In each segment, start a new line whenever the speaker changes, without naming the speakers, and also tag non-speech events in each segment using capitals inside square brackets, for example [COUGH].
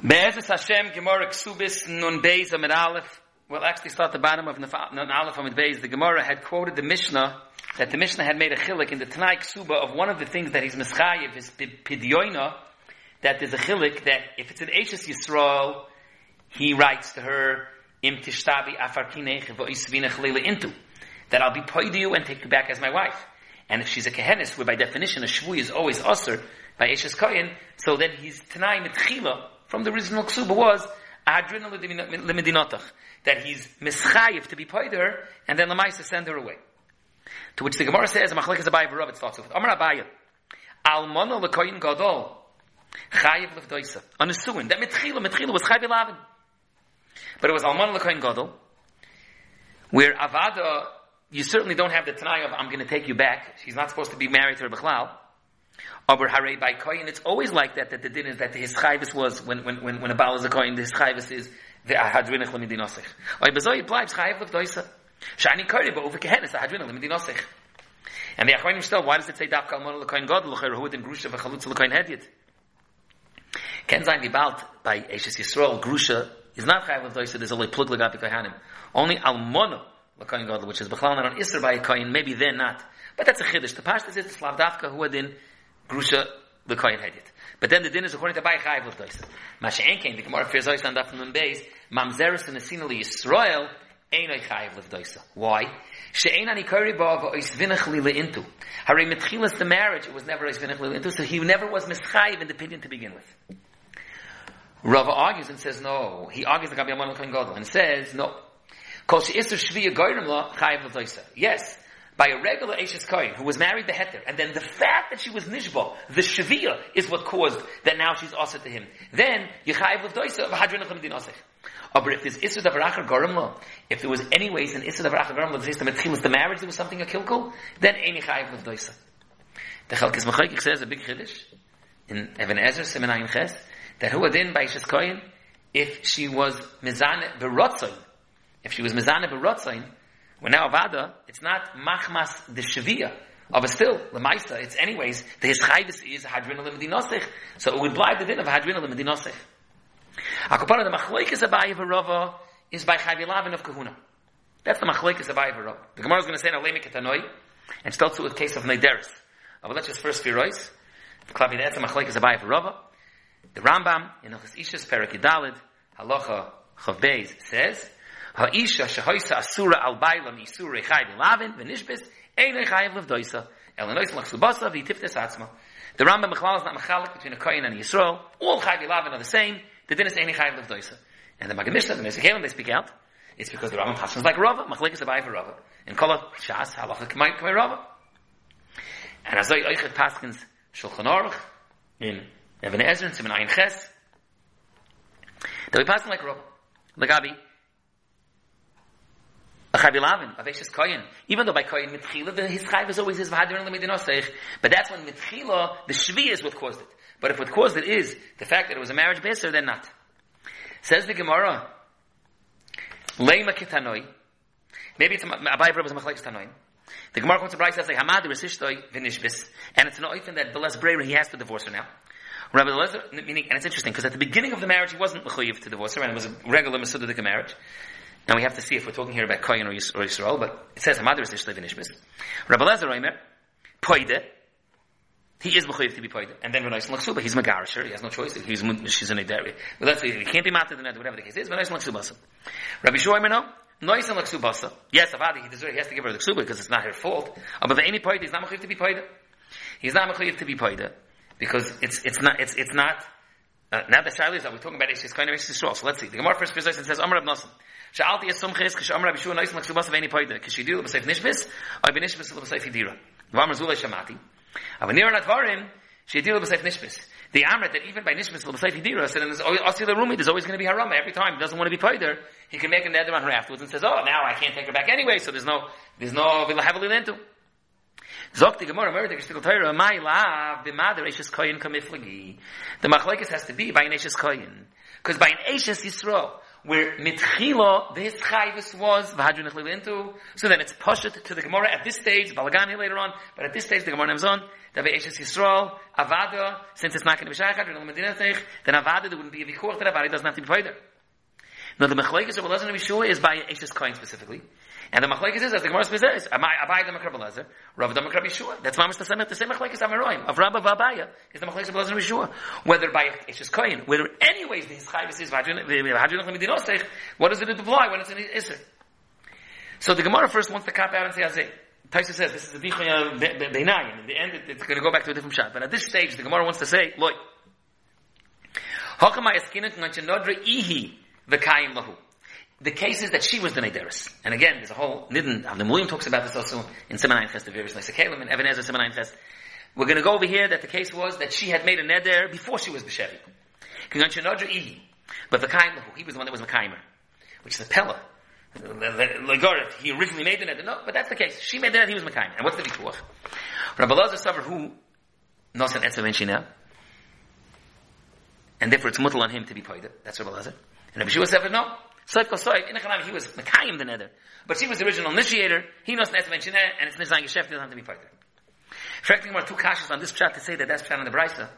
Be'ezus Hashem, Gemara Ksubis, Nun Beis, Amid Aleph. Well, actually start the bottom of Nun Aleph, Amid Beis. The Gemara had quoted the Mishnah, that the Mishnah had made a chilik in the Tanai Ksuba of one of the things that he's mischayiv, is pidyoina, that there's a chilik that if it's an Eishes Yisrael, he writes to her, Im tishtabi afarkinech v'oisvina chalila intu. That I'll be paid you and take you back as my wife. And if she's a kehenis, where by definition a shvui is always usr by Eshes Koyin, so then he's Tanai mitchila, from the original ksuba was adrin that he's mischayiv to be paid her and then lamaisa send her away. To which the Gemara says, "Machlekas Abaye v'Rav." It starts with Amar Abaye, Almona lekoyin gadol chayiv levdoisa. On a suin that mitchila mitchila was chayiv lavin, but it was Almona lekoyin gadol, where avada you certainly don't have the tanai of I'm going to take you back. She's not supposed to be married to her bichlal. Aber Hare by Koyin, it's always like that, that the din is that his chayvis was, when, when, when, when a Baal is a Koyin, his chayvis is, the ahadrinach lemidinosich. Oy bezoi bleibs chayiv lev doisa. Shani kori, but over kehenis, ahadrinach lemidinosich. And the Achronim still, why does it say daf kalmon lekoyin god, lechoyer huid in grusha v'chalutza lekoyin hedyet? Ken zayin dibalt by Eshes Yisrael, grusha, is not chayiv lev doisa, there's only plug legapi kohanim. Only almono lekoyin god, which is b'chlal not on Isser by a koyin, maybe then not. But that's a chiddush. The pashtas is the slav dafka huadin, grusha the kohen hedit. But then the din is according to Bai Chayv of Doisa. Masha Enkein, the Gemara fears Doisa Mamzeres and Asinali Yisrael, Einoi of Doisa. Why? She'ein ani kari ba v'ois vinach lila intu. Hare mitchilas the marriage, it was never ois vinach lila intu, so he never was mischayiv in the opinion to begin with. Rava argues and says no. He argues the Gabi Amon and says no. Kol she'isr shviya goyrim chayiv Doisa. Yes, by a regular Ashes Kohen who was married to Heter, and then the fact that she was Nishba, the Shavia, is what caused that now she's also to him. Then, Yechayiv of Doisa, V'hadrin Lechem Dinosech. But if there's Isra Davarachar Gorim if there was any ways in Isra Davarachar Gorim the system the marriage, there was something a kilkul, then Ein Yechayiv of Doisa. The Chalkis Machayik says a big Chiddush, in Evan Ezer, Seminayin Ches, that who adin by Ashes Kohen, if she was Mizane Berotzain, if she was Mizane Berotzain, when now Avada, it's not Machmas the Shavia. But still, Lemaisa, it's anyways, the his chayvis is Hadrin Limdinosich. So it would blind the din of Hadrin Limdinosich. Akopana, the Machlekes Abayi Rava is by Chavilavin of Kahuna. That's the Machlekes Abayi Rava. The Gemara is going to say in Alemi Ketanoi, and starts with case of Neideris. Uh, but let's just first Firois. Klavi, that's the Machlekes Abayi Rava. The Rambam, in Ochis Ishas, Perakidalid, Halacha Chavbeis, says, Ha'isha shehoisa asura al bailam isura echayv lavin v'nishbis ein echayv levdoisa el enois lachsubasa v'yitiftes atzma. The Rambam Mechlal is not mechalik between a Kohen and Yisrael. All chayv lavin are the same. The din is ein echayv levdoisa. And the Maggid Mishneh, the Mesikalim, they speak out. It's because the Rambam passes like Rava, machlik is a for Rava. And kol shas halacha k'may k'may Rava. And as I Eichet Paskins Shulchan Aruch in Even HaEzer and Simon Ayin Ches, that we pass like Rava. Lagabi, a chavilavin, a veshes koyin. Even though by koyin mitchila, the his chayv is always his v'hadirin lemedinosech. But that's when mitchila, the shvi is what caused it. But if what caused it is the fact that it was a marriage beser, then not. Says the Gemara, leima kitanoi. Maybe it's a Abai a machlekes tanoim. The Gemara comes to Bryce says Hamad resishtoi v'nishbis, and it's an oifen that the less braver he has to divorce her now. Rabbi Lezer, meaning, and it's interesting because at the beginning of the marriage he wasn't mechuyev to divorce her, and it was a regular mesudah marriage. Now we have to see if we're talking here about Koyin or, Yis- or Yisrael, but it says Hamadar is Ishlev in Ishbis. Rabbi Lezer Oimer, Poide, he is mechuyev to be poide. And then Renais Laksuba, he's Megarisher, he has no choice, he's, she's in a dairy. But let's see, he can't be matter than that, whatever the case is, Renais Laksubasa. Rabbi Shoimer no, Nois and Laksubasa. Yes, Avadi, he deserves, he has to give her the Ksuba because it's not her fault. Uh, but the any poide, he's not mechuyev to be poide. He's not mechuyev to be poide. Because it's, it's not, it's, it's not, uh, now the Shaila is that we're talking about Eishis Koin and Eishis Yisrael. So let's see. The Gemara first says it says, Amr Rab She alti es sumchis, kish Amr Rab Yishua noisim laksu basa v'eni poida, do yidu l'basayf nishbis, oy b'nishbis l'basayf yidira. V'amr Zulei Shamati. Ava nira natvarim, shidu l'basayf nishbis. The Amr that even by nishbis l'basayf yidira, said there's always the Rumi, there's always going to be harama. Every time he doesn't want to be poida, he can make an edder on her afterwards and says, oh, now I can't take her back anyway, so there's no, there's no v'lahavali into. Zok the Gemara Meredith Geshtikal Torah my lav b'mader Eishes Koyin kamiflagi the Machlekes has to be by an Eishes Koyin because by an Eishes Yisrael where mitchila, this chayvis was, v'hadru nechlil into, so then it's pushed to the Gemara at this stage, balagani later on, but at this stage the Gemara names on, that Eshes Yisrael, Avada, since it's not going to be Shachar, then Avada, there wouldn't be a Vikuach that Avada doesn't have to be paid. Now the Machlaikis of Elazar Nabishua is by Eshes Kohen specifically. And the Machlaikis is, as the Gemara says, Abai the Makrab Elazar, Rav the Makrab Yeshua. That's Mamash the same, the same Machlaikis Amaroim, of Rabba Vabaya, is the Machlaikis of Elazar Nabishua. Whether by Eshes Kohen, whether anyways the Hischayvis is, what does it apply when it's in Isser? So the Gemara first wants to cop out and say, Azay. Taisa says this is the Dichaya Beinayim. In the end, it's going to go back to a different shot. But at this stage, the Gemara wants to say, Look, Hakama Eskinik Nanchanodra Ihi V'kayim Lahu. The case is that she was the Nederis. And again, there's a whole Nidin, the Mulim talks about this also in Seminayin Chest, the various Nesekalim, and Evan Ezra Seminayin Chest. We're going to go over here that the case was that she had made a neder before she was B'Shevi. But V'kayim Lahu, he was the one that was Mekaymer, which is a Pella. Lagorav, he originally made the neder. No, but that's the case. She made the neder, he was Mekayim. And what's the Vikuach? Rabbi Lazar Savar, who knows an Etzav now, and therefore it's mutal on him to be paid. That's Rabbi Lazar. And Rabbi Shua said, no. Soif Kosoif, in Echanam, he was Mekayim the neder. But she was the original initiator. He knows an Etzav and it's Nizang Yeshef, doesn't have to be paid. Fracting more two kashas on this pshat to say that that's pshat on the Brisa.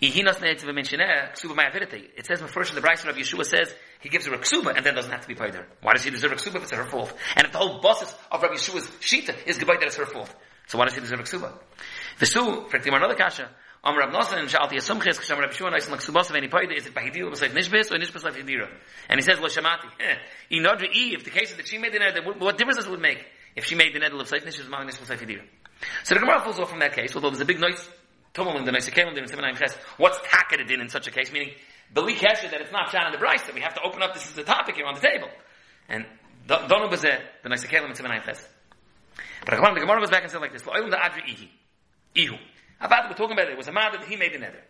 He knows Nes Menshine, Ksuba Mayavirite. It says first in the Bryce of Yeshua says he gives her a ksuba and then doesn't have to be her. Why does he deserve a ksuba if it's her fault? And if the whole basis of Rabbi Yeshua's shita is goodbye that it's her fault, so why does he deserve a ksuba? V'su, for another kasha, Am Rab and Shalti Rab Laksubos is it Nishbis or Nishbis? And he says Lo Shamati. [LAUGHS] Inodra E. If the case is that she made the neder, what difference does it make if she made the neder of Sayf Nishbis Nishbis Like Hidira? So the Gemara falls off from that case, although there's a big noise Tumul in the Noise Kelim in Seminayim Ches. What's takated in in such a case? Meaning the leak that it's not Shan in the Bryce that we have to open up. This is the topic here on the table. And Donu Bazeh the Noise Kelim in Seminayim Ches. But the Gemara goes back and says like this: Lo'olim the Adri Ihi, Ihu. About we're talking about it, it was a man that he made the nether.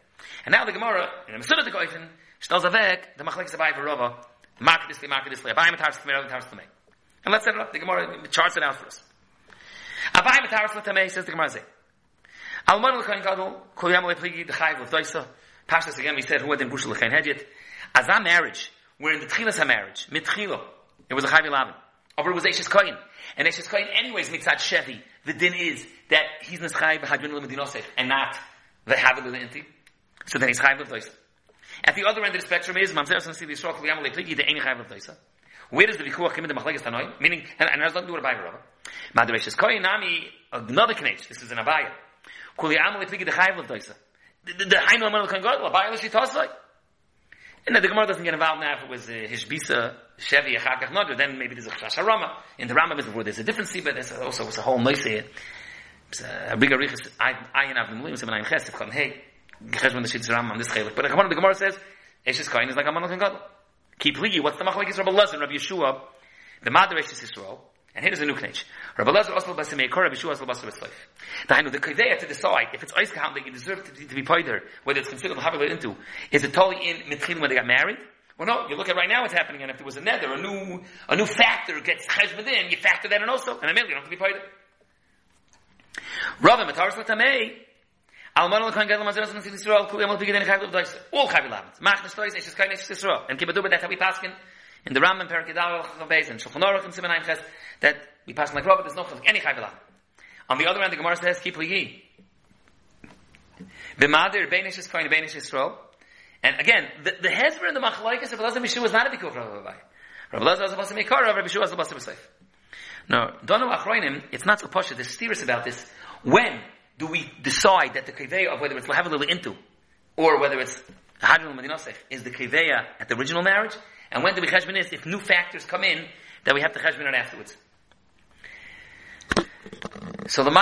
And now the Gemara, in the Mesilat Goifen, stells a weg, the Machlekes Abai for Rava, market this, market this, Abai Matar Stamei, Abai Matar Stamei. And let's set it up. The Gemara charts it out for us. Abai Matar Stamei says the Gemara say, Alman l'kain gadol, kol yam lepligi d'chayv l'toisa. Pashtas again, we said, who had in bushel l'kain hedjet. As a marriage, we're in the tchilas ha-marriage, mitchilo, it was a chayv lavin. Over it was Eishes Koyin. And Eishes Koyin anyways mitzat Shevi. The din is that he's Nischai b'hadrin l'medinosech and not the Havil inti. So then he's Chayv l'toisa. At the other end of the spectrum is Mamzer Sam Sivi Yisrael Kol Yam Lepligi the Ein Chayv l'toisa. Where does the Vikuach come in the Machlekes Tanoi? Meaning, and, and was looking to do it by Rabba. Ma'ad Eishes Koyin Nami, another Knech. This is an Abaya. Kul Yam Lepligi the Chayv l'toisa. The Hainu Amal Kan God, Abaya L'shi Tosai. And the Gemara doesn't get involved now if it was uh, Hishbisa, Shevi, Achakach Nodr, then maybe there's a Chash Rama. In the Rama before there's a different Siba, there's also was a whole noise here. A bigger Riches, Ayin Av Nemulim, Semen Ayin Ches, Tzchon, hey, when the Shitz on this Chelik. But the Gemara, the Gemara says, Eshes Koyin is like a Manach God. Keep Ligi, what's the Machlekes Rabbi Lazar, Rabbi Yeshua, the Mother Eshes Yisrael, and here's a new knech. Rabbi also also Yisrael. The Kaveya to decide if it's Ice that you deserve to, to be paid there, whether it's considered Havil into, is it totally in Mitchil when they got married? Well, no, you look at right now what's happening, and if there was a nether, a new, a new factor gets cheshbed in, you factor that in also, and immediately you don't have to be paid. Rabbi, Mataris Gadol and Chayv. All Chayv Yisrael. And in the Ram and Perakidal Chavbeis and Shulchan Aruch and Siman Ches that we pass like Rabbi, there's no any Chayv Lavan. On the other hand, the Gemara says, keep Ligi. The Madir, Beinish is Kain, Beinish Yisrael. And again, the, the Hezber and the Machlaikas of Elazar Mishu was not a Bikuv Rabbi Rabbi. Rabbi Elazar was supposed to make Rabbi Mishu was safe. No, Dono Achroinim, it's not so posh, there's serious about this. When do we decide that the Kaveya of whether it's Lahav into, or whether it's Hadron Madinosef, is the Kaveya at the original marriage? And when do we cheshbon is if new factors come in that we have to cheshbon on afterwards? So the